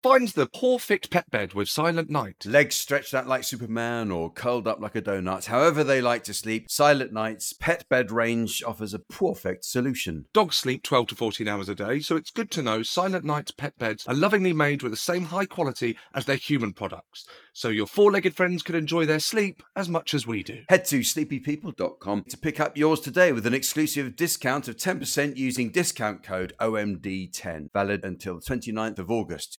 Find the perfect pet bed with Silentnight. Legs stretched out like Superman or curled up like a donut, however they like to sleep, Silentnight's pet bed range offers a perfect solution. Dogs sleep 12 to 14 hours a day, so it's good to know Silentnight's pet beds are lovingly made with the same high quality as their human products, so your four legged friends can enjoy their sleep as much as we do. Head to sleepypeople.com to pick up yours today with an exclusive discount of 10% using discount code OMD10, valid until the 29th of August.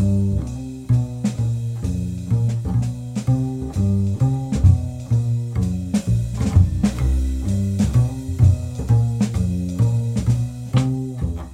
Thank you.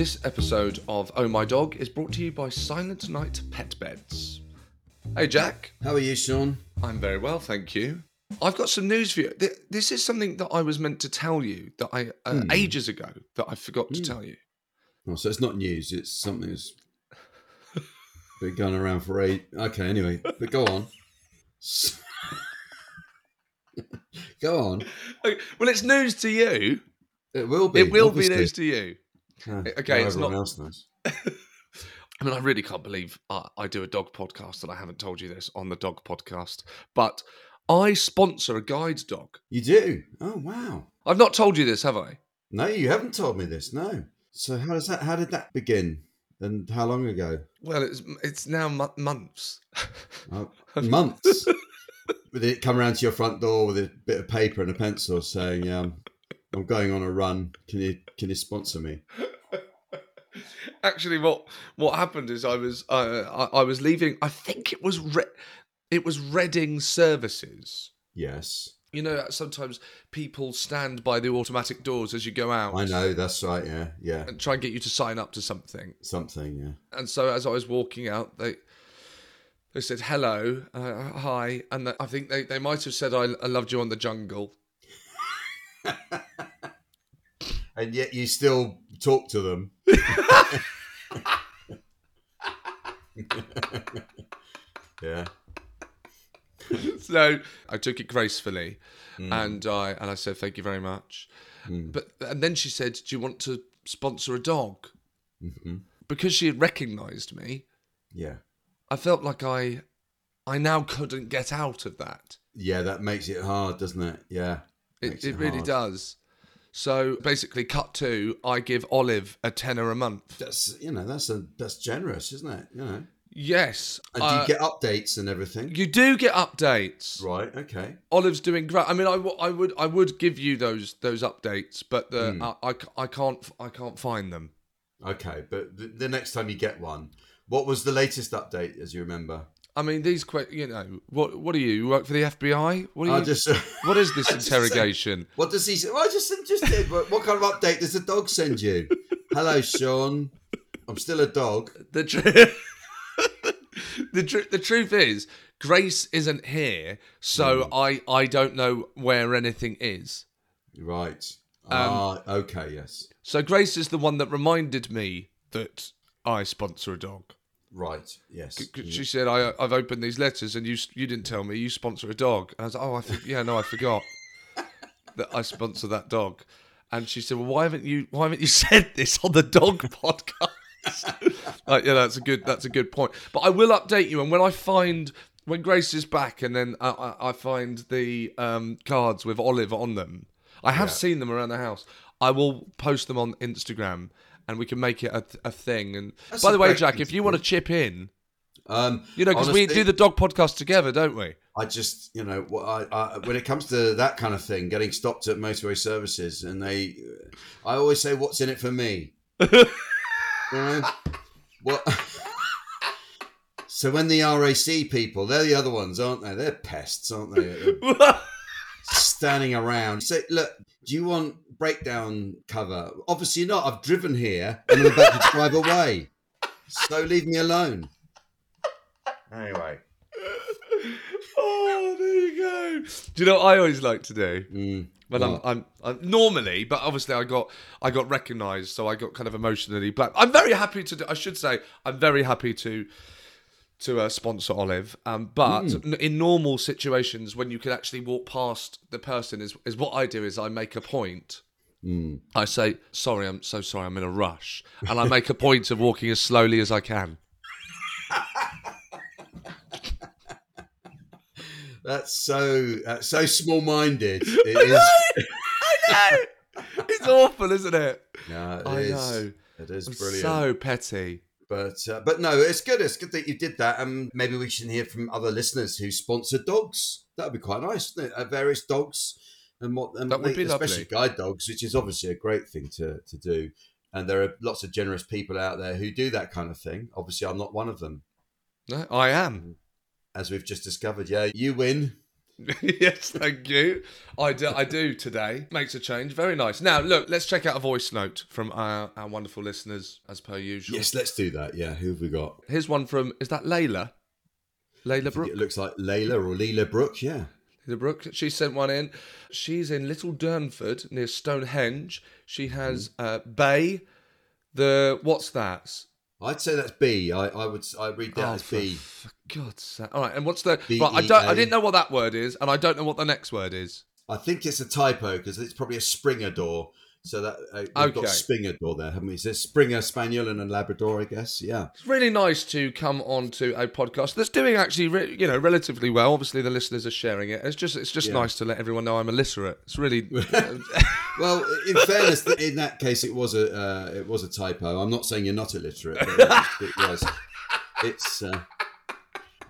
This episode of Oh My Dog is brought to you by Silentnight Pet Beds. Hey Jack, How are you, Seann? I'm very well, thank you. I've got some news for you. This is something that I was meant to tell you that I uh, ages ago that I forgot to tell you. Oh, so it's not news. It's something that's been going around for eight. Okay, anyway, but go on. go on. Well, it's news to you. It will be. It will obviously. be news to you. Ah, okay, it's not- else knows. I mean, I really can't believe I, I do a dog podcast and I haven't told you this on the dog podcast, but I sponsor a guide dog. You do. Oh wow. I've not told you this, have I? No, you haven't told me this. No. So how does that? How did that begin? And how long ago? Well, it's it's now mo- months. Oh, months. Did it come around to your front door with a bit of paper and a pencil saying, um, "I'm going on a run. Can you can you sponsor me?" Actually, what what happened is I was uh, I, I was leaving. I think it was Re- it was Reading Services. Yes, You know, sometimes people stand by the automatic doors as you go out. I know. That's right. Yeah, yeah. And try and get you to sign up to something. Something. Yeah. And so as I was walking out, they they said hello, uh, hi, and I think they, they might have said I, I loved you on the jungle. And yet you still talk to them. yeah. So I took it gracefully, Hmm. and I and I said thank you very much. But and then she said, "Do you want to sponsor a dog?" hmm Because she had recognised me, Yeah. I felt like I I now couldn't get out of that. Yeah, that makes it hard, doesn't it? Yeah. It, Makes it really hard. does. So basically, cut to I give Olive a tenner a month. That's you know, that's a that's generous, isn't it? You know. Yes, And do uh, you get updates and everything? you do get updates. Right, okay. Olive's doing great. I mean, I, w- I would I would give you those those updates, but the, I I, I, I can't I can't find them. Okay, but the, the next time you get one, what was the latest update as you remember? I mean, these que- you know, what what are you? You work for the FBI? What are I you? just. what is this I just said- interrogation? What does he say? Well, I just just did. What, what kind of update does the dog send you? Hello, Seann. I'm still a dog. The tr- the tr- the truth is, Grace isn't here, so Hmm. I I don't know where anything is. Right. Um, Ah, okay, yes. So Grace is the one that reminded me that I sponsor a dog. Right, yes. 'Cause She said, I, "I've opened these letters, and you you didn't tell me you sponsor a dog." And I was like, "Oh, I think yeah, no, I forgot that I sponsor that dog." And she said, "Well, why haven't you why haven't you said this on the dog podcast?" like, yeah, that's a good that's a good point. But I will update you, and when I find when Grace is back, and then I, I, find the um, cards with Olive on them, I have seen them around the house. I will post them on Instagram. And we can make it a, a thing. And That's by the way, Jack, if you want to chip in, Um, you know, because we do the dog podcast together, don't we? I just, you know, what I, I, when it comes to that kind of thing, getting stopped at motorway services, and they, I always say, "What's in it for me?" you know, what? so when the RAC people, they're the other ones, aren't they? They're pests, aren't they? Standing around. Say, look, do you want breakdown cover? Obviously not. I've driven here and I'm about to drive away. So leave me alone. Anyway. oh, there you go. Do you know what I always like to do? Mm, When I'm. I'm, I'm normally, but obviously I got I got recognised, so I got kind of emotionally black. I'm very happy to. Do, I should say I'm very happy to to uh, sponsor Olive. Um, but n- in normal situations, when you can actually walk past the person, is is what I do. Is I make a point. Hmm. I say, "Sorry, I'm so sorry. I'm in a rush," and I make a point of walking as slowly as I can. That's so that's so small minded. It is. I know. It's awful, isn't it? No, it I is. know. It is brilliant. so petty. But uh, but no, it's good. It's good that you did that. And maybe we should hear from other listeners who sponsor dogs. That would be quite nice? Uh, various dogs and what and That would they- be especially lovely. guide dogs, which is obviously a great thing to to do. And there are lots of generous people out there who do that kind of thing. Obviously, I'm not one of them, No, I am. as we've just discovered. Yeah, you win. yes, thank you. I do, I do today. Makes a change. Very nice. Now, look, let's check out a voice note from our, our wonderful listeners, as per usual. Yes, let's do that. Yeah, who have we got? Here's one from, is that Layla? Layla Brooke? It looks like Layla or Leela Brooke. Yeah. Layla Brooke. She sent one in. She's in Little Durnford, near Stonehenge. She has Hmm. uh, Bay, the, what's that? I'd say that's B. I, I would I read that Oh, as for, B. for God's sake. All right, and what's the, right, I, don't, I didn't know what that word is, and I don't know what the next word is. I think it's a typo because it's probably a Springador. So that uh, we've Okay. got Springador there, haven't we? It says Springer Spaniel and a Labrador, I guess. Yeah. It's really nice to come on to a podcast that's doing actually, re- you know, relatively well. Obviously, the listeners are sharing it. It's just, it's just Yeah. nice to let everyone know I'm illiterate. It's really, Well, in fairness, in that case, it was a uh, it was a typo. I'm not saying you're not illiterate, but it was. It was. It's uh,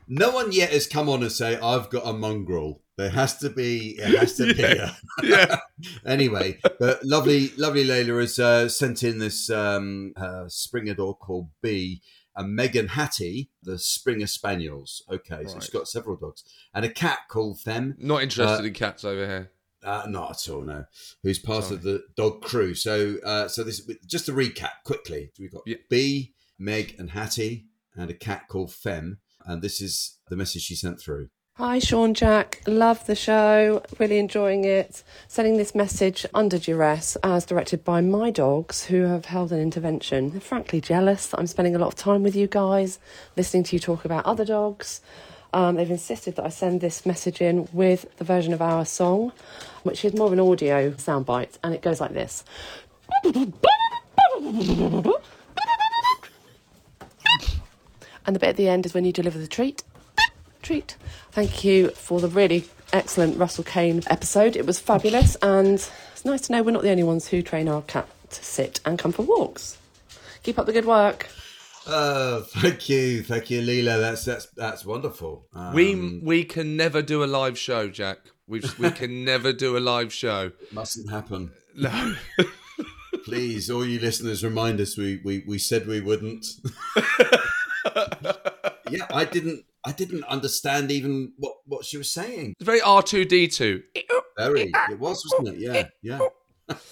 no one yet has come on and say I've got a mongrel. There has to be. It has to be. A, yeah. anyway, but lovely, lovely Layla has uh, sent in this um, uh, Springer dog called B, and Megan Hattie, the Springer Spaniels. Okay, so she's got several dogs, and a cat called Fem. Not interested Uh, in cats over here. Uh, not at all, no. Who's part Sorry. of the dog crew? So, uh, so this just to recap quickly. We've got Yeah. B, Meg, and Hattie, and a cat called Fem, and this is the message she sent through. Hi, Seann Jack. Love the show. Really enjoying it. Sending this message under duress as directed by my dogs who have held an intervention. They're frankly jealous that I'm spending a lot of time with you guys, listening to you talk about other dogs. Um, they've insisted that I send this message in with the version of our song, which is more of an audio soundbite, and it goes like this. And the bit at the end is when you deliver the treat. Treat. Thank you for the really excellent Russell Kane episode. It was fabulous, and it's nice to know we're not the only ones who train our cat to sit and come for walks. Keep up the good work. Oh, thank you, thank you, Leela. That's that's that's wonderful. Um, we we can never do a live show, Jack. We we can never do a live show. mustn't happen. No. Please, all you listeners, remind us we we, we said we wouldn't. yeah, I didn't. I didn't understand even what what she was saying. It's very R two D two. Very, it was, wasn't it? Yeah, yeah.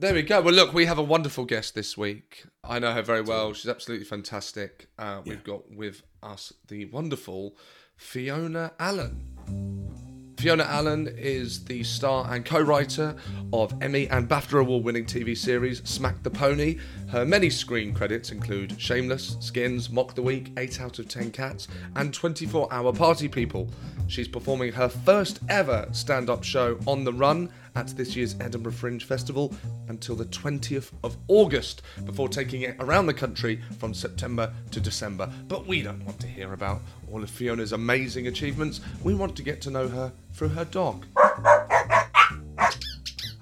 There we go. Well, look, we have a wonderful guest this week. I know her very well. She's absolutely fantastic. Uh, we've got with us the wonderful Fiona Allen. Fiona Allen is the star and co writer of Emmy and BAFTA award winning TV series Smack the Pony. Her many screen credits include Shameless, Skins, Mock the Week, 8 out of 10 Cats, and 24 Hour Party People. She's performing her first ever stand up show on the run at this year's Edinburgh Fringe Festival until the 20th of August before taking it around the country from September to December. But we don't want to hear about all of Fiona's amazing achievements. We want to get to know her through her dog.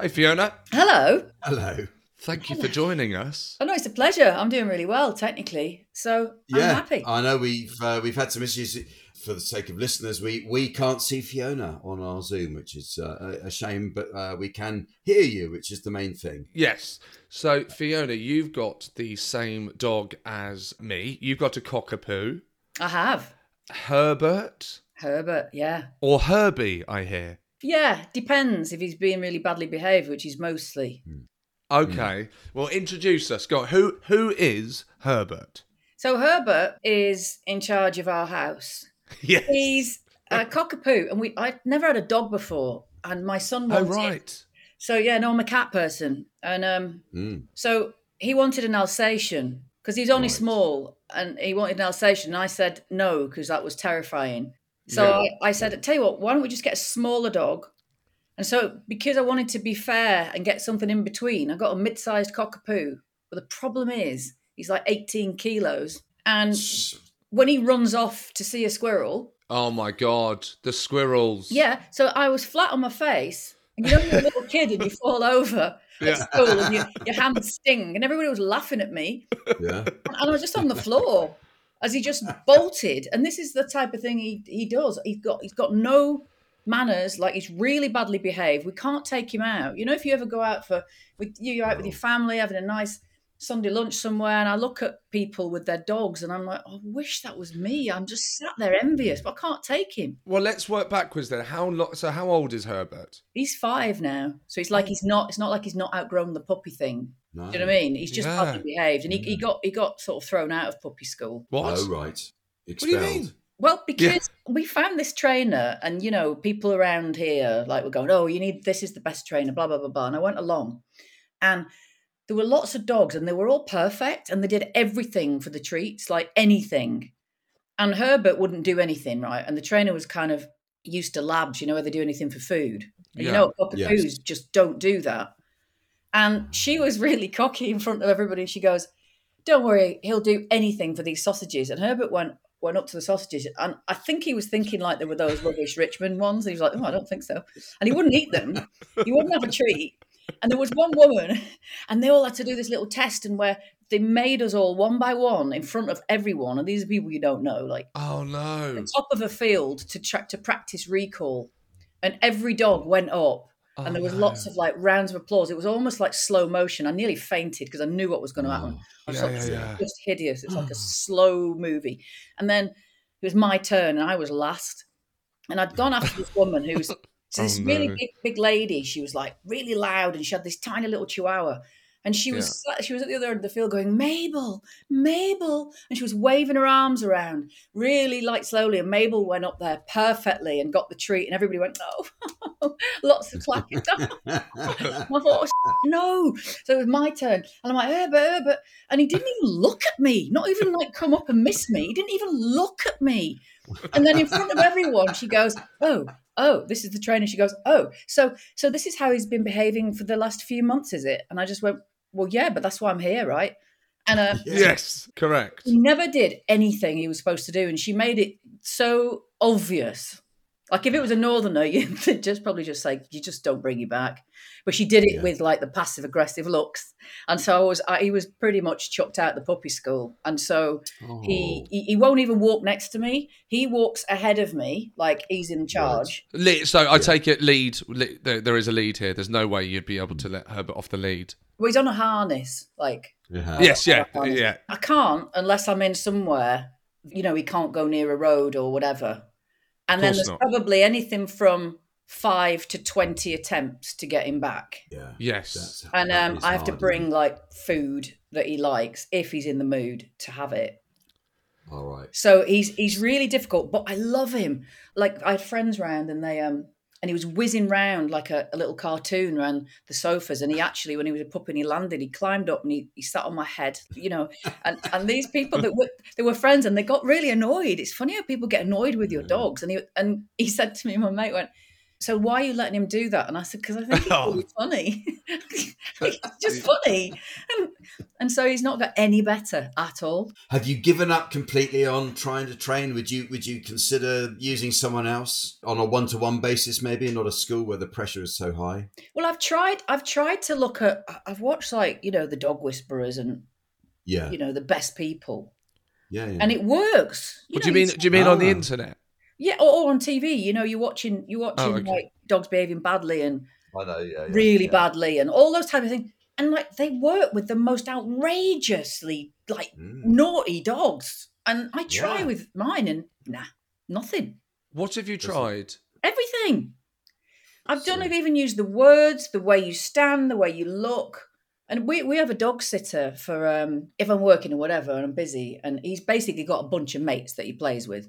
Hey Fiona, Hello. Hello. thank you for joining us. Oh no, it's a pleasure. I'm doing really well technically, so I'm Yeah, happy. I know we've uh, we've had some issues. For the sake of listeners, we we can't see Fiona on our Zoom, which is uh, a a shame, but uh, we can hear you, which is the main thing. Yes. So Fiona, you've got the same dog as me. You've got a cockapoo. I have Herbert Herbert. Yeah, or Herbie, I hear. yeah. Depends if he's being really badly behaved, which he's mostly. Okay. Well, introduce us. On. Who who is Herbert? So Herbert is in charge of our house. Yes. He's a cockapoo, and we I'd never had a dog before, and my son wanted. Oh right. So yeah, no, I'm a cat person, and um, Mm. so he wanted an Alsatian because he's only Right. small, and he wanted an Alsatian. And I said no because that was terrifying. So Yeah. I, I said, tell you what, why don't we just get a smaller dog? And so because I wanted to be fair and get something in between, I got a mid-sized cockapoo. But the problem is, he's like 18 kilos, and when he runs off to see a squirrel, Oh my God. The squirrels. yeah. So I was flat on my face, and you know, you're a little kid and you fall over Yeah. at school and your, your hands sting, and everybody was laughing at me, Yeah. and I was just on the floor as he just bolted. And this is the type of thing he he does. He's got he's got no manners. Like he's really badly behaved. We can't take him out. You know, if you ever go out for with you're out with your family having a nice Sunday lunch somewhere, and I look at people with their dogs, and I'm like, oh, I wish that was me. I'm just sat there envious, but I can't take him. Well, let's work backwards then. How lo- So how old is Herbert? He's five now, so it's like he's not. It's not like he's not outgrown the puppy thing. No. Do you know what I mean? He's just Yeah. badly behaved, and he, he got he got sort of thrown out of puppy school. What? Oh right. Expelled. What do you mean? Well, because we found this trainer, and you know, people around here like were going, "Oh, you need this is the best trainer," blah blah blah blah. And I went along, and there were lots of dogs, and they were all perfect, and they did everything for the treats, like anything. And Herbert wouldn't do anything, right? And the trainer was kind of used to labs, you know, where they do anything for food. Yeah. You know, cockapoos Yes. just don't do that. And she was really cocky in front of everybody. She goes, "Don't worry, he'll do anything for these sausages." And Herbert went went up to the sausages, and I think he was thinking like there were those rubbish Richmond ones. And he was like, "Oh, I don't think so," and he wouldn't eat them. He wouldn't have a treat. And there was one woman, and they all had to do this little test, and where they made us all one by one in front of everyone, and these are people you don't know, like Oh no. the top of a field to tra- to practice recall, and every dog went up, and oh, there was Oh, lots of like rounds of applause. It was almost like slow motion. I nearly fainted because I knew what was going to happen. Oh. I Yeah, thought, yeah, yeah. just hideous. It's like a slow movie, and then it was my turn, and I was last, and I'd gone after this woman who was so oh, this Oh, really big, big lady. She was like really loud, and she had this tiny little chihuahua. And she was sat- she was at the other end of the field going, Mabel, Mabel. And she was waving her arms around really like slowly. And Mabel went up there perfectly and got the treat. And everybody went, oh, Lots of clapping. I thought, oh, no. So it was my turn. And I'm like, eh, Herbert, Herbert. Eh, and he didn't even look at me, not even like come up and miss me. He didn't even look at me. And then in front of everyone, she goes, oh, oh, this is the trainer. She goes, oh, so so this is how he's been behaving for the last few months, is it? And I just went, well, yeah, but that's why I'm here, right? And uh, Yes, correct. he never did anything he was supposed to do, and she made it so obvious. Like if it was a northerner, you'd just probably just say, "You just don't bring you back." But she did it Yeah. with like the passive aggressive looks, and so I was. I, he was pretty much chucked out the puppy school, and so Oh. he, he he won't even walk next to me. He walks ahead of me, like he's in charge. Le- So I take it lead. le- There, there is a lead here. There's no way you'd be able to let Herbert off the lead. Well, he's on a harness, like Yeah. yes, yeah, yeah. I can't unless I'm in somewhere you know, he can't go near a road or whatever. And then there's not. probably anything from five to 20 attempts to get him back. Yeah. Yes. That's- And um, I have to bring isn't like food that he likes if he's in the mood to have it. All right. So he's he's really difficult, but I love him. Like I had friends round and they um and he was whizzing round like a, a little cartoon around the sofas. And he actually, when he was a puppy and he landed, he climbed up and he, he sat on my head, you know. And and these people that were they were friends and they got really annoyed. It's funny how people get annoyed with your dogs. And he and he said to me, my mate went, so why are you letting him do that? And I said, because I think it's really funny. it's just funny. And, and so he's not got any better at all. Have you given up completely on trying to train? Would you would you consider using someone else on a one to one basis, maybe not a school where the pressure is so high? Well, I've tried. I've tried to look at. I've watched like you know the dog whisperers and Yeah, you know the best people, yeah, yeah. and it works. What know, do you mean? Do you mean on the Ah. internet? Yeah, or, or on TV. You know, you're watching. You're watching Oh, okay. like dogs behaving badly and I know, yeah, yeah, really yeah. badly and all those type of things. And like they work with the most outrageously like Mm. naughty dogs. And I try Yeah. with mine, and nah, nothing. What have you tried? Everything. I've done. I've even used the words, the way you stand, the way you look. And we, we have a dog sitter for um, if I'm working or whatever and I'm busy. And he's basically got a bunch of mates that he plays with.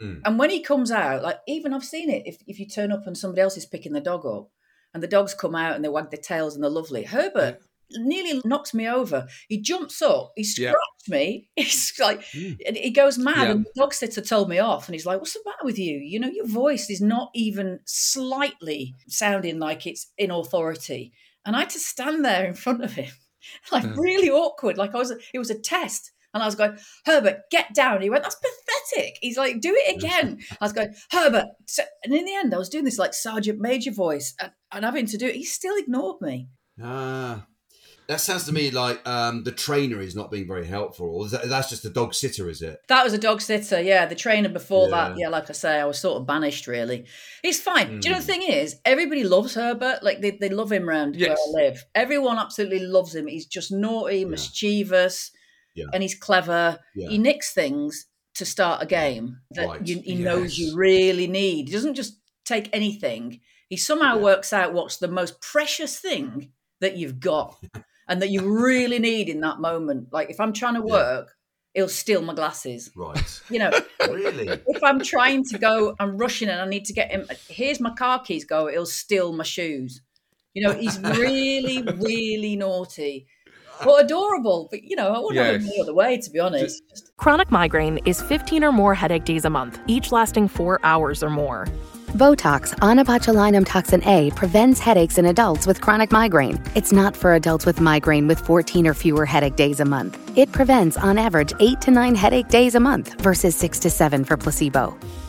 Mm. And when he comes out, like even I've seen it, if, if you turn up and somebody else is picking the dog up and the dogs come out and they wag their tails and they're lovely, Herbert nearly knocks me over. He jumps up, he Yeah. me. He's like, and he goes mad. Yeah. And the dog sitter told me off, and he's like, "What's the matter with you? You know, your voice is not even slightly sounding like it's in authority." And I had to stand there in front of him, like really awkward, like I was. It was a test. And I was going, Herbert, get down. He went, that's pathetic. He's like, do it again. I was going, Herbert. So, and in the end, I was doing this like Sergeant Major voice and, and having to do it. He still ignored me. Ah, that sounds to me like um, the trainer is not being very helpful. Or that, that's just the dog sitter, is it? That was a dog sitter, yeah. The trainer before Yeah. that, yeah, like I say, I was sort of banished really. He's fine. Do you know the Hmm. thing is, everybody loves Herbert. Like they, they love him around Yes. where I live. Everyone absolutely loves him. He's just naughty, mischievous, Yeah. and he's clever. Yeah. He nicks things to start a game that Right. you, he knows you really need. He doesn't just take anything. He somehow works out what's the most precious thing that you've got and that you really need in that moment. Like if I'm trying to work, he'll steal my glasses. Right. You know, really? if I'm trying to go, I'm rushing and I need to get him. Here's my car keys. Go. He'll steal my shoes. You know, he's really, really naughty, but adorable. But you know, I wouldn't have him Yes. the other way, to be honest. Just- Chronic migraine is 15 or more headache days a month, each lasting four hours or more. Botox, onabotulinum toxin A, prevents headaches in adults with chronic migraine. It's not for adults with migraine with 14 or fewer headache days a month. It prevents, on average, 8 to 9 headache days a month versus 6 to 7 for placebo.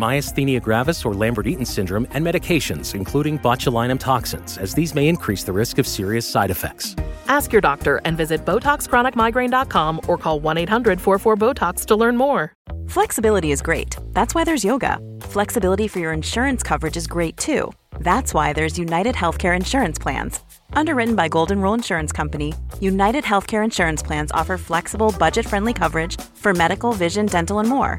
myasthenia gravis, or Lambert-Eaton syndrome, and medications, including botulinum toxins, as these may increase the risk of serious side effects. Ask your doctor and visit BotoxChronicMigraine.com or call 1 800 44 Botox to learn more. Flexibility is great. That's why there's yoga. Flexibility for your insurance coverage is great too. That's why there's United Healthcare Insurance Plans. Underwritten by Golden Rule Insurance Company, United Healthcare Insurance Plans offer flexible, budget friendly coverage for medical, vision, dental, and more.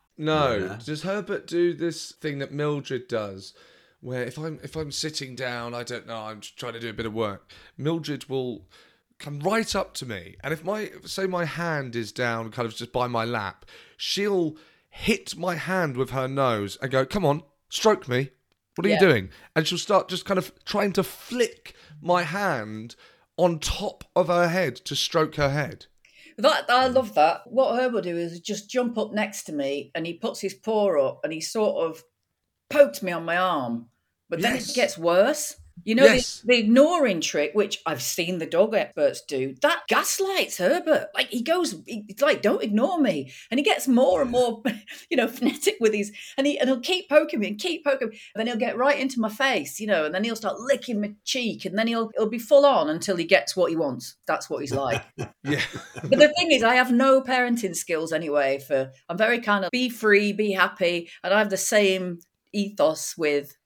No. Yeah. Does Herbert do this thing that Mildred does? Where if I'm if I'm sitting down, I don't know, I'm just trying to do a bit of work. Mildred will come right up to me, and if my say my hand is down, kind of just by my lap, she'll hit my hand with her nose and go, "Come on, stroke me. What are Yeah. you doing?" And she'll start just kind of trying to flick my hand on top of her head to stroke her head. That I love that. What Herb will do is just jump up next to me and he puts his paw up and he sort of pokes me on my arm. But then Yes. it gets worse. You know, Yes. the, the ignoring trick, which I've seen the dog experts do, that gaslights Herbert. Like he goes, he- it's like, don't ignore me. And he gets more and more, you know, frenetic with his, and, he, and he'll keep poking me and keep poking me. And then he'll get right into my face, you know, and then he'll start licking my cheek. And then he'll, he'll be full on until he gets what he wants. That's what he's like. Yeah. But the thing is, I have no parenting skills anyway. For I'm very kind of be free, be happy, and I have the same ethos with.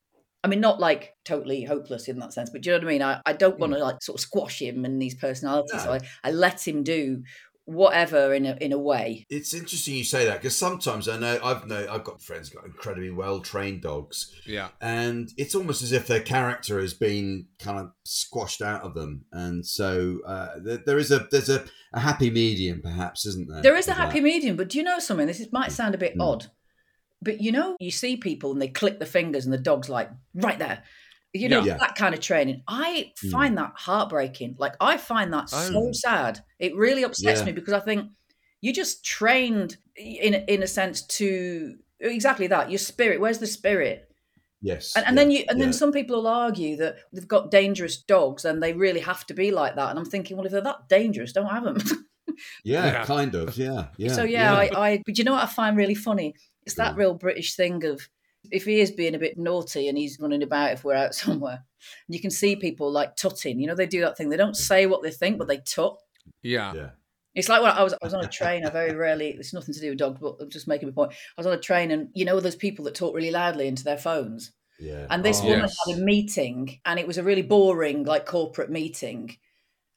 I mean, not like totally hopeless in that sense, but do you know what I mean? I, I don't want to mm. like sort of squash him and his personality, so I, I let him do whatever in a in a way. It's interesting you say that because sometimes I know I've know I've got friends got incredibly well trained dogs, Yeah. and it's almost as if their character has been kind of squashed out of them, and so uh, there, there is a there's a, a happy medium, perhaps, isn't there? There is a with that? happy medium, but do you know something? This is, might mm. sound a bit mm. odd, but you know, you see people and they click the fingers and the dog's like right there. You know, Yeah. Yeah. that kind of training. I Mm. find that heartbreaking. Like, I find that so Oh. sad. It really upsets Yeah. me because I think you just trained in, in a sense to exactly that. Your spirit, where's the spirit? Yes, And, and yeah, then you, and yeah. then some people will argue that they've got dangerous dogs and they really have to be like that. And I'm thinking, well, if they're that dangerous, don't have them. yeah, Yeah. kind of, yeah, yeah. so yeah, I, I. But you know what I find really funny? It's that real British thing of if he is being a bit naughty and he's running about if we're out somewhere, and you can see people like tutting. You know, they do that thing. They don't say what they think, but they tut. Yeah. yeah. It's like when I was I was on a train. I very rarely. It's nothing to do with dogs, but I'm just making a point. I was on a train, and you know, those people that talk really loudly into their phones. Yeah. And this Oh, woman yes. had a meeting, and it was a really boring, like corporate meeting.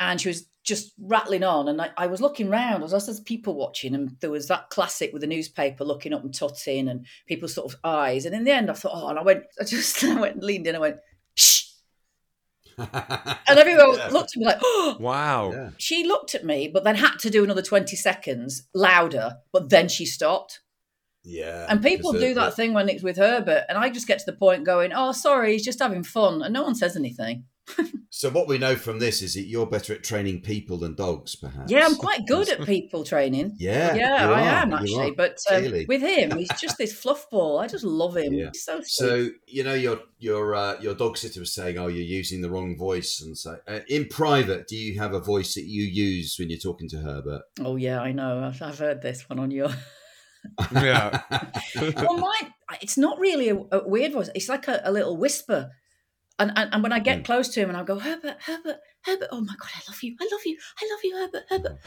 And she was just rattling on. And I, I was looking round, as there's people watching, and there was that classic with the newspaper looking up and tutting, and people's sort of eyes. And in the end, I thought, oh, and I went, I just I went, and leaned in, I went, shh. And everyone Yeah. looked at me like, oh. Wow. Yeah. She looked at me, but then had to do another 20 seconds louder, but then she stopped. Yeah. And people do the- that thing when it's with Herbert, and I just get to the point going, "Oh, sorry, he's just having fun," and no one says anything. So what we know from this is that you're better at training people than dogs, perhaps. Yeah, I'm quite good at people training. Yeah, yeah, I are, am actually. But um, clearly. with him, he's just this fluff ball. I just love him. Yeah. He's so sweet. So you know your your uh, your dog sitter was saying, "Oh, you're using the wrong voice," and so uh, in private, do you have a voice that you use when you're talking to Herbert? oh yeah, I know. I've, I've heard this one on your. Yeah. well, mine. It's not really a, a weird voice. It's like a, a little whisper. And, and and when I get close to him and I go, Herbert, Herbert, Herbert, oh my God, I love you, I love you, I love you, Herbert, Herbert,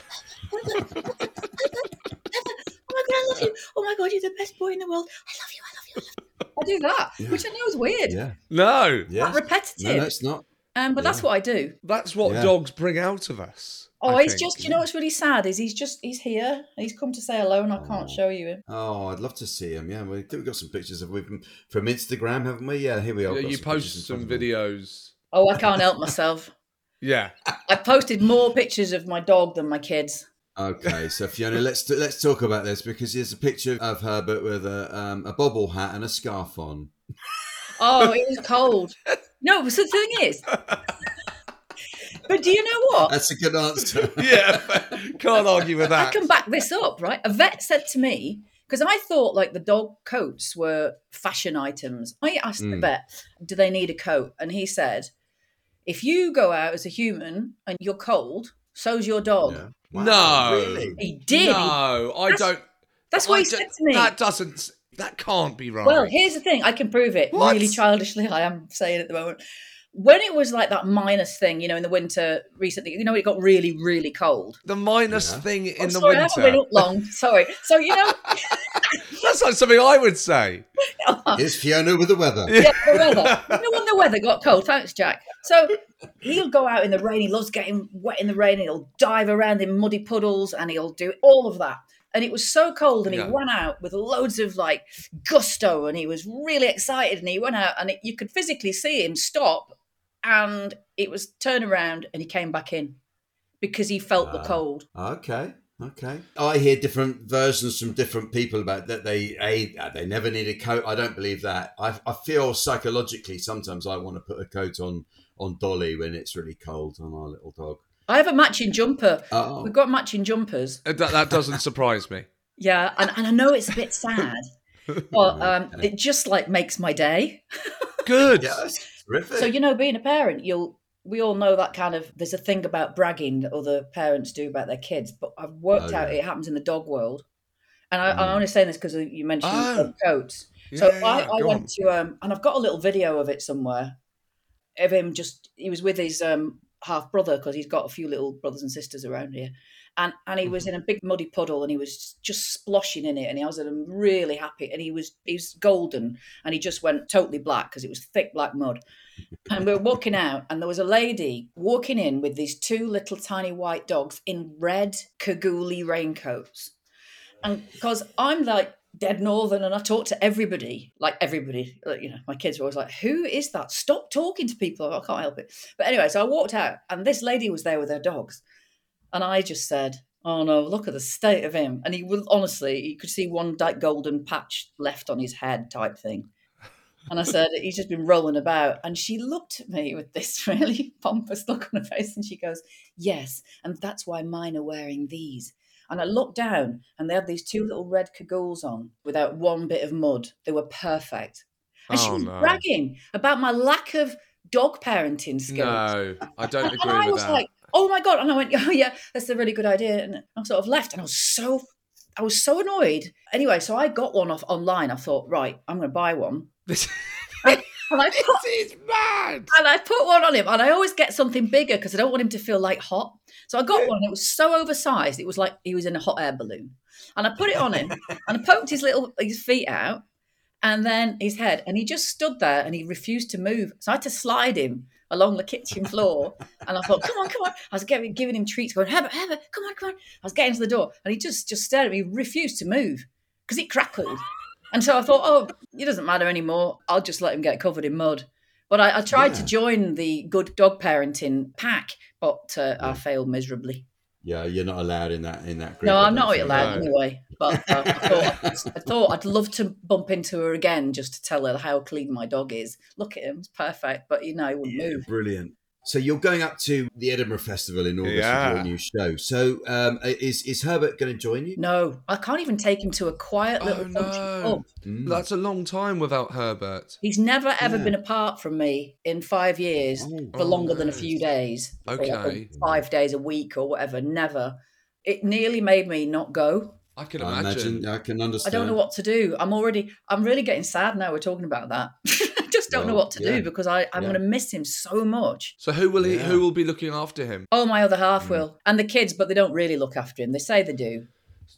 Herbert, Herbert, Herbert, Herbert, oh my God, I love you, oh my God, you're the best boy in the world, I love you, I love you, I love you. I do that, which I know is weird, yeah, No. yeah. Repetitive. No, no, it's not. um, but that's what I do. That's what Yeah. dogs bring out of us. Oh, I he's think. just, you know what's really sad is he's just, he's here, he's come to say hello and I can't show you him. Oh, I'd love to see him. Yeah, we we've got some pictures of him from Instagram, haven't we? Yeah, here we are. Yeah, you pictures post in some front of me. videos. Oh, I can't help myself. Yeah. I posted more pictures of my dog than my kids. Okay, so Fiona, let's let's talk about this because there's a picture of Herbert with a um, a bobble hat and a scarf on. Oh, it was cold. No, but the thing is, but do you know what? That's a good answer. Yeah. Can't argue with that. I can back this up, right? A vet said to me, because I thought like the dog coats were fashion items. I asked the Mm. vet, do they need a coat? And he said, if you go out as a human and you're cold, so's your dog. Yeah. No. really? He did. He- No, I That's- don't. that's what I he don't- said to me. That doesn't. That can't be right. Well, here's the thing. I can prove it What? really childishly. I am saying at the moment. When it was like that minus thing, you know, in the winter recently, you know, it got really, really cold. the minus Yeah. thing in Oh, the sorry, I haven't been up long. Sorry. So you know, That's like something I would say. Here's Fiona with the weather. yeah, the weather. You know when the weather got cold. Thanks, Jack. So he'll go out in the rain. He loves getting wet in the rain. He'll dive around in muddy puddles, and he'll do all of that. And it was so cold, and he Yeah. went out with loads of like gusto, and he was really excited. And he went out, and it, you could physically see him stop, and it was turn around, and he came back in because he felt the Ah. cold. Okay. Okay. I hear different versions from different people about that they a they never need a coat. I don't believe that. I, I feel psychologically sometimes I want to put a coat on on Dolly when it's really cold on our little dog. I have a matching jumper. Oh. We've got matching jumpers. Uh, That, that doesn't surprise me. Yeah, and, and I know it's a bit sad, but um, it just like makes my day. Good. Yeah, that's terrific. So you know, being a parent, you'll we all know that kind of there's a thing about bragging that other parents do about their kids, but I've worked Oh, out yeah. it happens in the dog world, and I, Mm. I'm only saying this because you mentioned Oh. coats. So Yeah, I, yeah, I went on. to um, and I've got a little video of it somewhere of him just he was with his um half brother because he's got a few little brothers and sisters around here. And, and he Mm-hmm. was in a big muddy puddle and he was just sploshing in it and he was really happy and he was he was golden and he just went totally black because it was thick black mud and we're walking out and there was a lady walking in with these two little tiny white dogs in red cagouli raincoats. And because i'm like dead northern and i talk to everybody like everybody you know my kids were always like who is that? Stop talking to people i can't help it. But anyway so i walked out and this lady was there with her dogs. And i just said oh no look at the state of him. And he was honestly you could see one golden patch left on his head type thing and I said, he's just been rolling about. And she looked at me with this really pompous look on her face and she goes, Yes, and that's why mine are wearing these. And I looked down and they had these two little red cagoules on without one bit of mud. They were perfect. And she Oh, was no. bragging about my lack of dog parenting skills. No, I don't agree And I was that. like, oh my god! And I went, oh yeah, that's a really good idea. And I sort of left, and I was so, I was so annoyed. Anyway, so I got one off online. I thought, right, I'm going to buy one. This, And I put, this is mad. and I put one on him, and I always get something bigger because I don't want him to feel like hot. So I got one. and It was so oversized; it was like he was in a hot air balloon. And I put it on him, and I poked his little his feet out, and then his head, and he just stood there and he refused to move. So I had to slide him along the kitchen floor, and I thought, "Come on, come on!" I was giving, giving him treats, going, "Herbert, Herbert, come on, come on!" I was getting to the door, and he just just stared at me, refused to move because he crackled. And so I thought, oh, it doesn't matter anymore. I'll just let him get covered in mud. But I, I tried to join the good dog parenting pack, but uh, I failed miserably. Yeah, you're not allowed in that in that group. No, I I'm don't not think. allowed No. anyway. But uh, I, thought, I thought I'd love to bump into her again just to tell her how clean my dog is. Look at him, it's perfect. But you know, he wouldn't Yeah, move. brilliant. So you're going up to the Edinburgh Festival in August with Yeah. your new show. So um, is is Herbert going to join you? No, I can't even take him to a quiet little Oh country no, pub. Mm. that's a long time without Herbert. He's never ever Yeah. been apart from me in five years for Oh, longer than a few days. or like Okay. five days a week or whatever. Never. It nearly made me not go. I can I imagine. imagine. I can understand. I don't know what to do. I'm already. I'm really getting sad now. We're talking about that. I just don't know what to yeah. do because I, I'm Yeah. going to miss him so much. So who will he? Yeah. Who will be looking after him? Oh, my other half Mm. will, and the kids, but they don't really look after him. They say they do,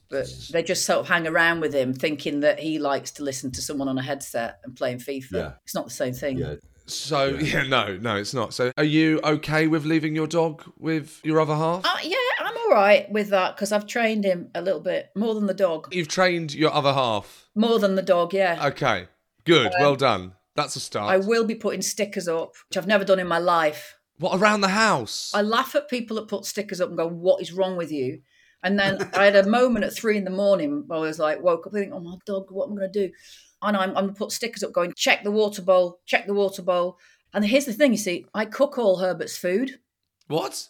but they just sort of hang around with him, thinking that he likes to listen to someone on a headset and playing FIFA. Yeah. It's not the same thing. Yeah. So Yeah. yeah. no, no, it's not. So are you okay with leaving your dog with your other half? Uh, yeah, I'm all right with that because I've trained him a little bit more than the dog. You've trained your other half. More than the dog, yeah. Okay, good, well done. That's a start. I will be putting stickers up, which I've never done in my life. what around the house? I laugh at people that put stickers up and go, "What is wrong with you?" And then I had a moment at three in the morning where I was like, woke up thinking, "Oh my dog, what am I going to do?" And I'm, I'm going to put stickers up, going, "Check the water bowl, check the water bowl." And here's the thing, you see, I cook all Herbert's food. what?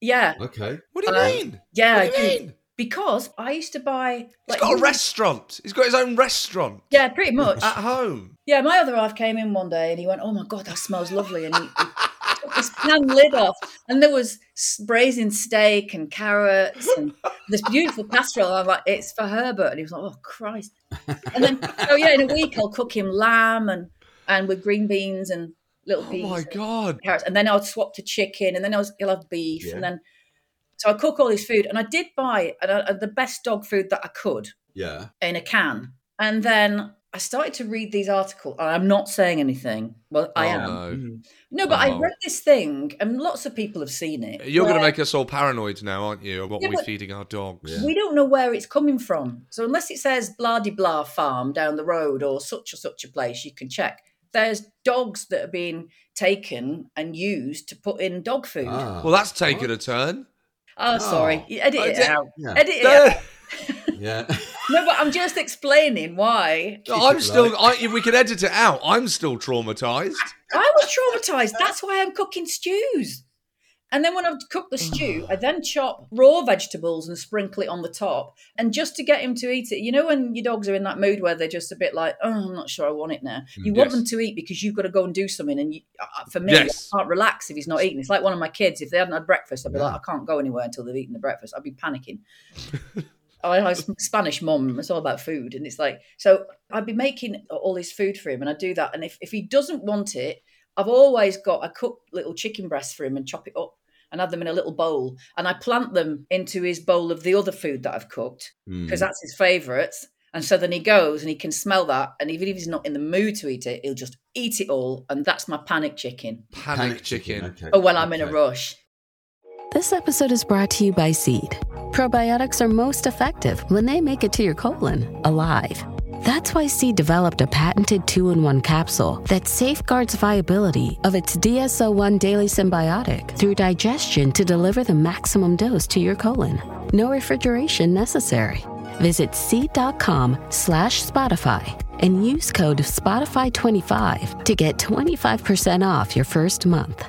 Yeah, Okay. What do you Uh, mean? yeah, What do you mean? Because I used to buy. He's got a restaurant. He's got his own restaurant Yeah, pretty much. at home. Yeah, my other half came in one day and he went, "Oh my god, that smells lovely," and he, he took his pan lid off, and there was braised steak and carrots and this beautiful casserole. I'm like, "It's for Herbert," and he was like, "Oh Christ!" And then, oh yeah, in a week I'll cook him lamb and and with green beans and little Oh peas, my and god. carrots, and then I'll swap to chicken, and then I was he'll have beef, Yeah. and then so I cook all this food, and I did buy uh, uh, the best dog food that I could Yeah. in a can. And then I started to read these articles. I'm not saying anything. Well, I Oh, am. no. No, but I Oh. read this thing, and lots of people have seen it. You're going to make us all paranoid now, aren't you? Of what Yeah, we're feeding our dogs. We don't know where it's coming from. So unless it says blah de blah farm down the road or such or such a place, you can check. There's dogs that are being taken and used to put in dog food. Ah. Well, that's taken a turn. Oh, sorry. Oh, edit I it did- out. Yeah. Edit it out. Yeah. No, but I'm just explaining why. I'm still. I, if we can edit it out. I'm still traumatized. I was traumatized. That's why I'm cooking stews. And then when I've cooked the stew, oh. I then chop raw vegetables and sprinkle it on the top. And just to get him to eat it, you know, when your dogs are in that mood where they're just a bit like, oh, I'm not sure I want it now. You want them to eat because you've got to go and do something. And you, for me, Yes. I can't relax if he's not eating. It's like one of my kids. If they hadn't had breakfast, I'd be Yeah. like, I can't go anywhere until they've eaten the breakfast. I'd be panicking. I have a Spanish mum. It's all about food, and it's like so. I'd be making all this food for him, and I do that. And if, if he doesn't want it, I've always got I cook little chicken breasts for him and chop it up and have them in a little bowl, and I plant them into his bowl of the other food that I've cooked Hmm. because that's his favourites. And so then he goes and he can smell that, and even if he's not in the mood to eat it, he'll just eat it all, and that's my panic chicken. Panic, chicken. Okay. Or when I'm in a rush. This episode is brought to you by Seed. Probiotics are most effective when they make it to your colon alive. That's why Seed developed a patented two in one capsule that safeguards viability of its DSO1 daily synbiotic through digestion to deliver the maximum dose to your colon. No refrigeration necessary. Visit seed.com slash Spotify and use code Spotify25 to get 25% off your first month.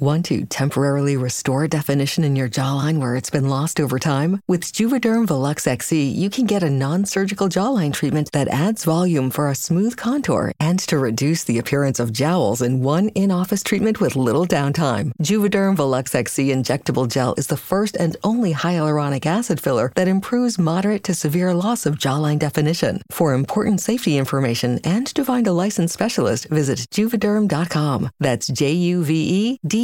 Want to temporarily restore definition in your jawline where it's been lost over time? With Juvederm Volux XC, you can get a non-surgical jawline treatment that adds volume for a smooth contour and to reduce the appearance of jowls in one in-office treatment with little downtime. Juvederm Volux XC injectable gel is the first and only hyaluronic acid filler that improves moderate to severe loss of jawline definition. For important safety information and to find a licensed specialist, visit juvederm.com. That's J U V E D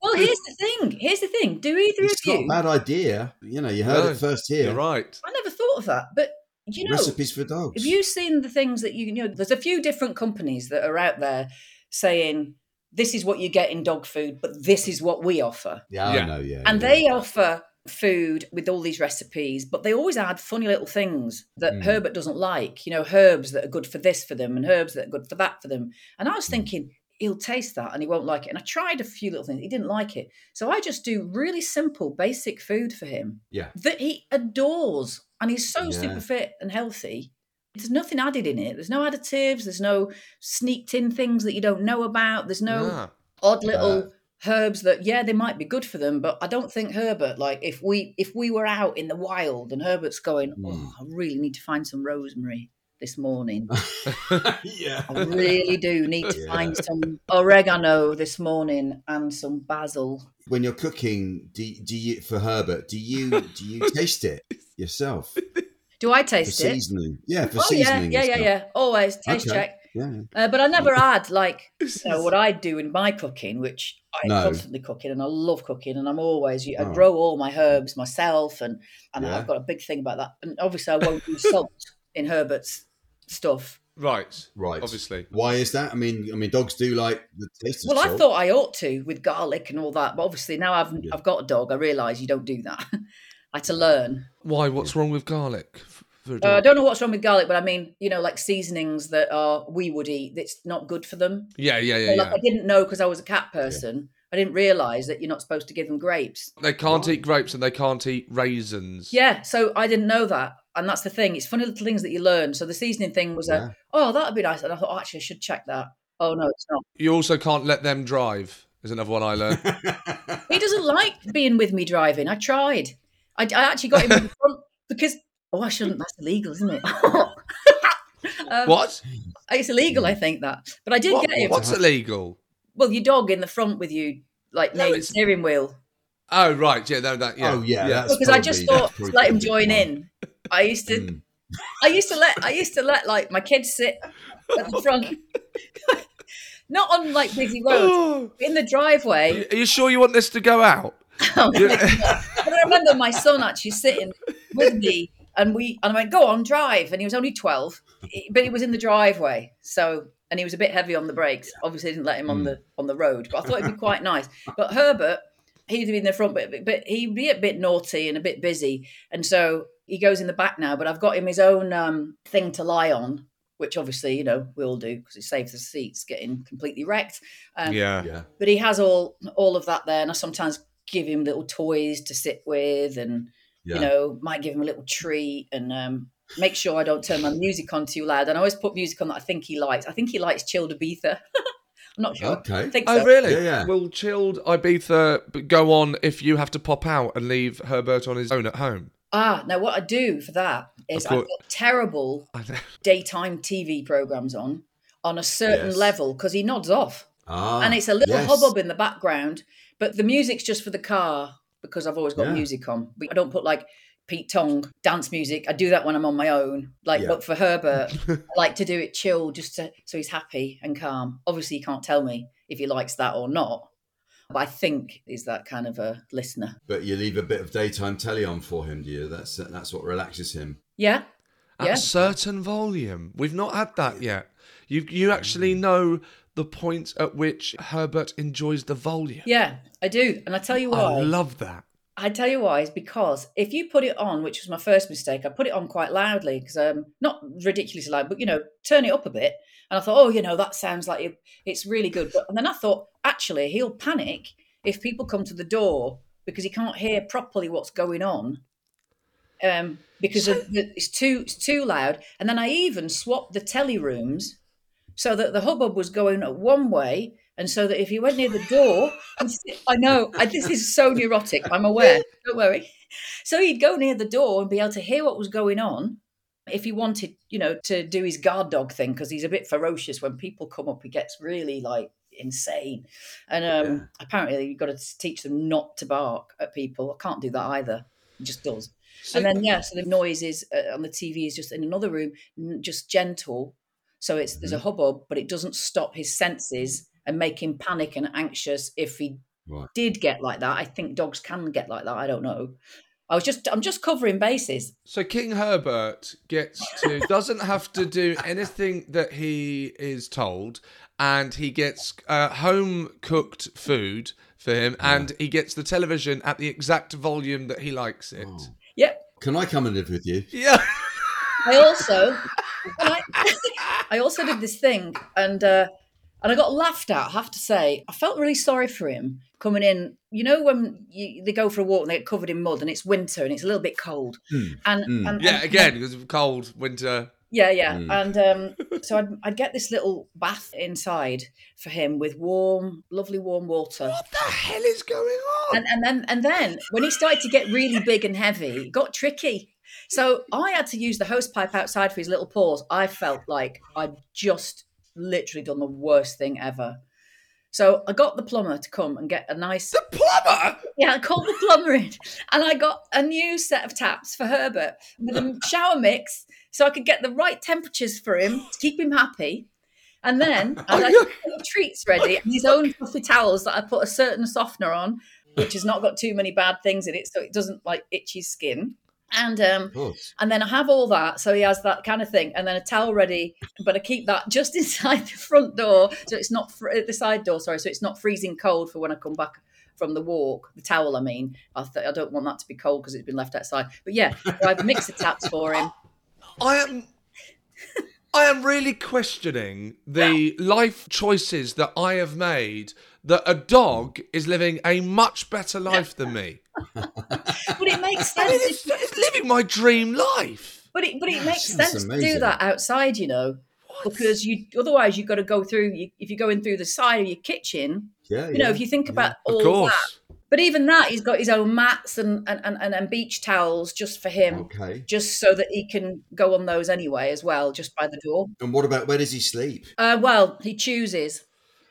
Well, here's the thing. Here's the thing. Do either it's of not you? a bad idea. You know, you heard No, it first here. You're right. I never thought of that, but you know, Recipes for dogs. Have you seen the things that you, you know? There's a few different companies that are out there saying this is what you get in dog food, but this is what we offer. Yeah, Yeah. I know. Yeah, and yeah. they offer food with all these recipes, but they always add funny little things that Mm. Herbert doesn't like. You know, herbs that are good for this for them, and herbs that are good for that for them. And I Mm. was thinking. He'll taste that and he won't like it. And I tried a few little things. He didn't like it. So I just do really simple, basic food for him Yeah. that he adores. And he's so Yeah. super fit and healthy. There's nothing added in it. There's no additives. There's no sneaked in things that you don't know about. There's no Ah. odd little herbs that yeah they might be good for them but i don't think herbert like if we if we were out in the wild and herbert's going Hmm. oh i really need to find some rosemary this morning yeah. i really do need to Yeah. find some oregano this morning and some basil When you're cooking, do, do you for Herbert? Do you do you taste it yourself do i taste it seasoning? Yeah, for oh seasoning. yeah and yeah yeah always taste Okay. check Yeah. Uh, but I never add like you know, what I do in my cooking, which I'm No. constantly cooking, and I love cooking, and I'm always I Oh. grow all my herbs myself, and and Yeah. I've got a big thing about that. And obviously, I won't use salt in Herbert's stuff. Right. Right. Obviously. Why is that? I mean, I mean, dogs do like the taste of Well, I thought I ought to with garlic and all that, but obviously now I've I've got a dog. I realise you don't do that. I had to learn. Why? What's wrong with garlic? For a Uh, I don't know what's wrong with garlic, but I mean, you know, like seasonings that are we would eat that's not good for them. yeah, yeah, So, like yeah. I didn't know because I was a cat person. I didn't realise that you're not supposed to give them grapes. They can't eat grapes and they can't eat raisins. Yeah, so I didn't know that. And that's the thing. It's funny little things that you learn. So the seasoning thing was Yeah. a, oh, that'd be nice. And I thought, oh, actually, I should check that. Oh, no, it's not. You also can't let them drive. Is another one I learned. He doesn't like being with me driving. I tried. I, I actually got him in the front because, oh, I shouldn't. That's illegal, isn't it? Um, what? It's illegal, I think that. But I did What- get him. What's illegal? Well, your dog in the front with you, like near the steering wheel. Oh right, yeah, no, that yeah. Oh, yeah, that's Because I just thought let him join one. in. I used to, Hmm. I used to let, I used to let like my kids sit at the front, not on like busy roads, in the driveway. Are you sure you want this to go out? but I remember my son actually sitting with me, and we and I went, "Go on, drive." And he was only twelve, but he was in the driveway, so and he was a bit heavy on the brakes. Obviously, I didn't let him on the on the road, but I thought it'd be quite nice. But Herbert, he'd be in the front, but but he'd be a bit naughty and a bit busy, and so he goes in the back now. But I've got him his own um, thing to lie on. Which obviously, you know, we all do because it saves the seats getting completely wrecked. Um, Yeah. Yeah. but he has all all of that there and i sometimes give him little toys to sit with and Yeah. you know might give him a little treat and um, make sure i don't turn my music on too loud and i always put music on that i think he likes i think he likes chilled ibiza i'm not sure I think Oh so. really? Will chilled Ibiza go on if you have to pop out and leave Herbert on his own at home? ah now what i do for that is Of i've got terrible daytime tv programs on on a certain Yes. level because he nods off Ah, and it's a little yes. hubbub in the background, but the music's just for the car because I've always got Yeah. music on. But I don't put like Pete Tong dance music. I do that when I'm on my own. Like, Yeah. but for Herbert, I like to do it chill, just to, so he's happy and calm. Obviously, he can't tell me if he likes that or not, but I think he's that kind of a listener. But you leave a bit of daytime telly on for him, do you? That's that's what relaxes him. Yeah, At yeah. a certain volume. We've not had that yet. You you actually mm. know the point at which Herbert enjoys the volume. Yeah, I do, and I tell you why. I love that. I tell you why is because if you put it on, which was my first mistake, I put it on quite loudly because um not ridiculously loud, but you know, turn it up a bit. And I thought, oh, you know, that sounds like it, it's really good. But and then I thought, actually, he'll panic if people come to the door because he can't hear properly what's going on. Um, because the, it's too it's too loud. And then I even swapped the telly rooms so that the hubbub was going one way, and so that if he went near the door, I know I, this is so neurotic. I'm aware. Don't worry. So he'd go near the door and be able to hear what was going on. If he wanted, you know, to do his guard dog thing, because he's a bit ferocious. When people come up, he gets really like insane. And um, apparently, you've got to teach them not to bark at people. I can't do that either. He just does. and then yeah, so the noise is uh, on the TV is just in another room, just gentle. So it's there's a hubbub, but it doesn't stop his senses and make him panic and anxious if he Right. did get like that. I think dogs can get like that. I don't know. I was just I'm just covering bases. So King Herbert gets to doesn't have to do anything that he is told, and he gets uh, home cooked food for him, and he gets the television at the exact volume that he likes it. Yep. Can I come and live with you? Yeah. I also I, I also did this thing and uh, and I got laughed at. I have to say, I felt really sorry for him coming in. You know when you, they go for a walk and they get covered in mud and it's winter and it's a little bit cold. And, and yeah, and- again, because cold winter. Yeah, yeah. Mm. And um, so I'd, I'd get this little bath inside for him with warm, lovely warm water. What the hell is going on? And, and then and then when he started to get really big and heavy, it got tricky. So I had to use the hose pipe outside for his little paws. I felt like I'd just literally done the worst thing ever. So I got the plumber to come and get a nice. The plumber? Yeah, I called the plumber in, and I got a new set of taps for Herbert with a shower mix, so I could get the right temperatures for him to keep him happy. And then I had little treats ready and his own fluffy towels that I put a certain softener on, which has not got too many bad things in it, so it doesn't like itch his skin. And um, and then I have all that, so he has that kind of thing, and then a towel ready. But I keep that just inside the front door, so it's not fr- uh, the side door. Sorry, so it's not freezing cold for when I come back from the walk. The towel, I mean, I, th- I don't want that to be cold because it's been left outside. But yeah, so I've mixer taps for him. I am. I am really questioning the life choices that I have made. That a dog is living a much better life than me. But it makes I mean, sense. it's, it's living my dream life. But it, but it makes sounds sense to do that outside, you know, because you otherwise you've got to go through. You, if you're going through the side of your kitchen, Yeah, you know, yeah, if you think yeah. about Of all course. that. But even that, he's got his own mats and and, and, and beach towels just for him, Okay. just so that he can go on those anyway as well, just by the door. And what about where does he sleep? Uh, well, he chooses.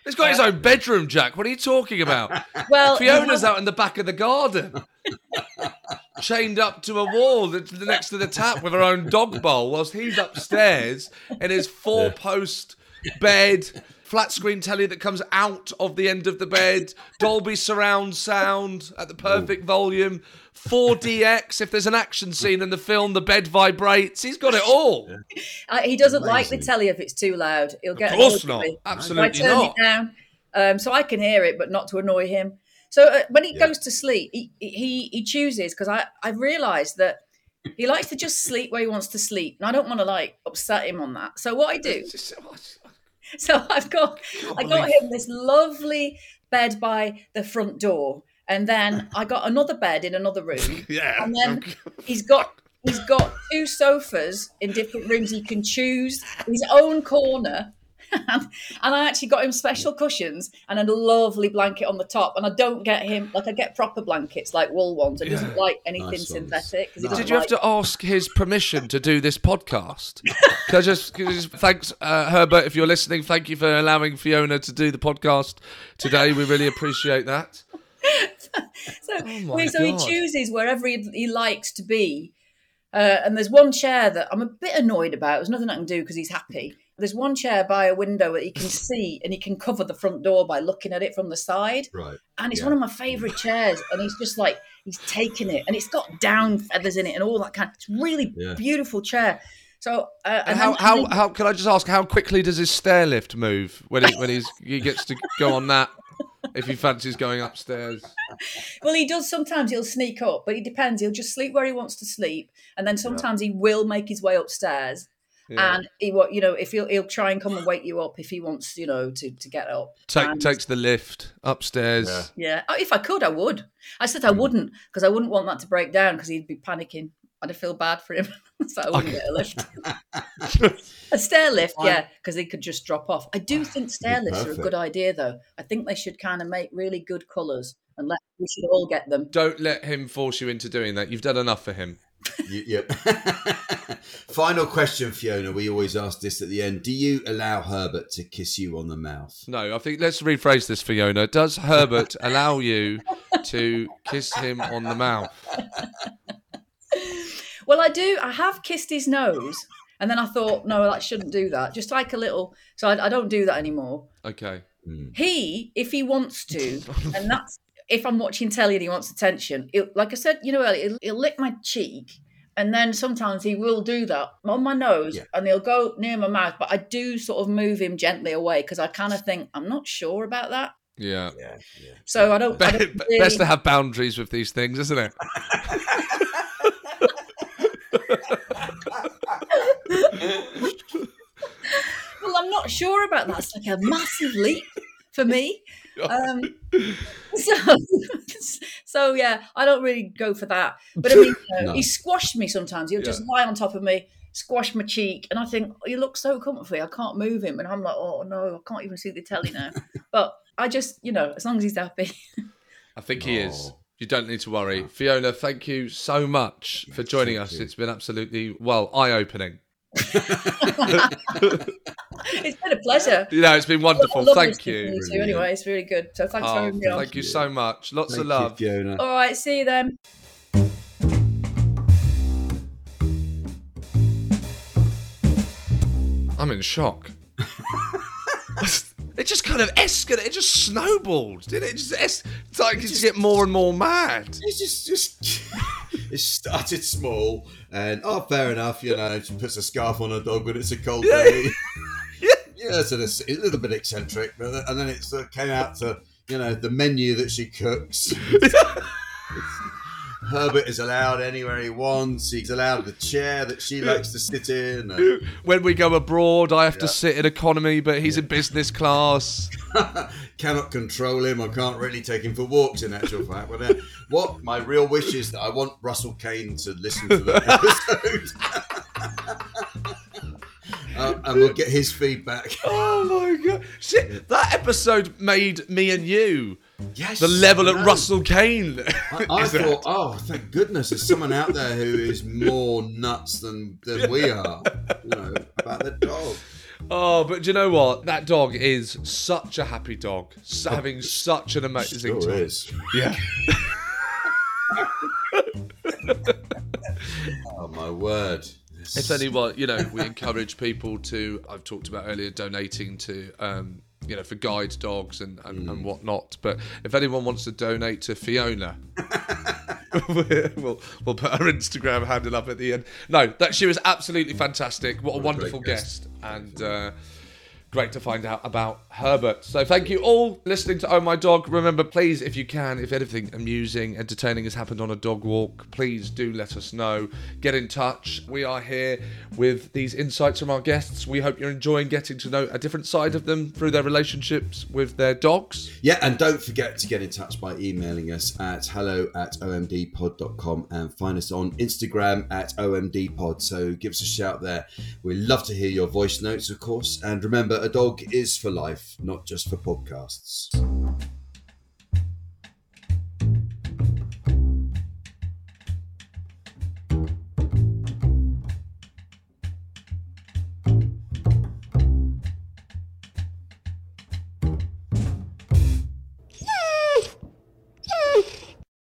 He's got his uh, own bedroom, Jack. What are you talking about? Well, Fiona's out in the back of the garden, chained up to a wall that's next to the tap with her own dog bowl, whilst he's upstairs in his four-post bed, flat screen telly that comes out of the end of the bed, Dolby surround sound at the perfect volume, 4DX. If there's an action scene in the film, the bed vibrates. He's got it all. Uh, he doesn't like the telly if it's too loud. He'll get Of course annoyed not. with me. Absolutely I turn not. it down, um, so I can hear it, but not to annoy him. So uh, when he goes to sleep, he he, he chooses because I I've realised that he likes to just sleep where he wants to sleep, and I don't want to like upset him on that. So what I do, so I've got I got him this lovely bed by the front door, and then I got another bed in another room. Yeah. and then he's got he's got two sofas in different rooms. He can choose his own corner. And I actually got him special cushions and a lovely blanket on the top. And I don't get him like I get proper blankets like wool ones. He doesn't like anything Nice ones. synthetic. 'cause Did you have to ask his permission to do this podcast? Can I just, can I just thanks, uh, Herbert, if you're listening. Thank you for allowing Fiona to do the podcast today. We really appreciate that. so, Oh my so he chooses wherever he, he likes to be. Uh, and there's one chair that I'm a bit annoyed about. There's nothing I can do because he's happy. There's one chair by a window that he can see and he can cover the front door by looking at it from the side. Right. And it's Yeah. one of my favourite chairs. And he's just like, he's taking it. And it's got down feathers in it and all that kind It's really Yeah. beautiful chair. So, uh, And and how, then- how, how, can I just ask, how quickly does his stair lift move when he, when he's, he gets to go on that if he fancies going upstairs? Well, he does. Sometimes he'll sneak up, but it depends. He'll just sleep where he wants to sleep, and then sometimes he will make his way upstairs. Yeah. And he, what you know, if he'll he'll try and come and wake you up if he wants, you know, to to get up. Take, And- takes the lift upstairs. yeah. Oh, if I could, I would. I said I Hmm. wouldn't because I wouldn't want that to break down because he'd be panicking. I'd feel bad for him, so I wouldn't get a lift. a stair lift, yeah, because they could just drop off. I do think stair lifts are a good idea, though. I think they should kind of make really good colours, and let we should all get them. Don't let him force you into doing that. You've done enough for him. Y- yep. Final question, Fiona. We always ask this at the end. Do you allow Herbert to kiss you on the mouth? No, I think let's rephrase this, Fiona. Does Herbert allow you to kiss him on the mouth? Well, I do. I have kissed his nose, and then I thought, no, I shouldn't do that. Just like a little. So I, I don't do that anymore. Okay. Hmm. He, if he wants to, and that's if I'm watching telly and he wants attention. He'll, like I said, you know, earlier, he'll, he'll lick my cheek, and then sometimes he will do that on my nose, and he'll go near my mouth. But I do sort of move him gently away because I kind of think I'm not sure about that. Yeah. yeah. So I don't. I don't really- Best to have boundaries with these things, isn't it? well, I'm not sure about that. It's like a massive leap for me. Um, so, so yeah, I don't really go for that. But I mean, you know, No. he squashed me sometimes. He'll just lie on top of me, squash my cheek, and I think oh, you look so comfy. I can't move him, and I'm like, oh no, I can't even see the telly now. but I just, you know, as long as he's happy. I think he is. You don't need to worry. Fiona, thank you so much for joining us. It's been absolutely, well, eye opening. it's been a pleasure. You know, it's been wonderful. Lovely Thank you. you anyway, it's really good. So thanks for Oh, having me on. thank you so much. Lots Thank of you, love. Fiona. All right, see you then. I'm in shock. it just kind of escalated. It just snowballed, didn't it? it just es- it's like it's get more and more mad. It's just, just it started small, and oh, fair enough. You know, she puts a scarf on her dog when it's a cold Yeah. day. Yeah, so it's a little bit eccentric, but and then it sort of came out to you know the menu that she cooks. Herbert is allowed anywhere he wants. He's allowed the chair that she likes to sit in. and- When we go abroad, I have Yeah. to sit in economy, but he's in business class. cannot control him. I can't really take him for walks. In actual fact, but uh, what my real wish is that I want Russell Kane to listen to the episode, uh, and we'll get his feedback. Oh my god! Shit, that episode made me and you. Yes, the level I at. Russell Kane. I, I is at. thought, oh, thank goodness, there's someone out there who is more nuts than than we are. You know about the dog. Oh, but do you know what? That dog is such a happy dog, s- having such an amazing Sure time. is. Yeah. Oh my word. If anyone, you know, we encourage people to. I've talked about earlier donating to, um, you know, for guide dogs and and, and whatnot. But if anyone wants to donate to Fiona, we'll we'll put her Instagram handle up at the end. No, that she was absolutely fantastic. What a What a wonderful great guest, and. Uh, Great to find out about Herbert. So, thank you all listening to Oh My Dog. Remember, please, if you can, if anything amusing, entertaining has happened on a dog walk, please do let us know. Get in touch. We are here with these insights from our guests. We hope you're enjoying getting to know a different side of them through their relationships with their dogs. Yeah, and don't forget to get in touch by emailing us at hello at omdpod.com and find us on Instagram at omdpod. So give us a shout there. We love to hear your voice notes, of course. And remember, a dog is for life, not just for podcasts.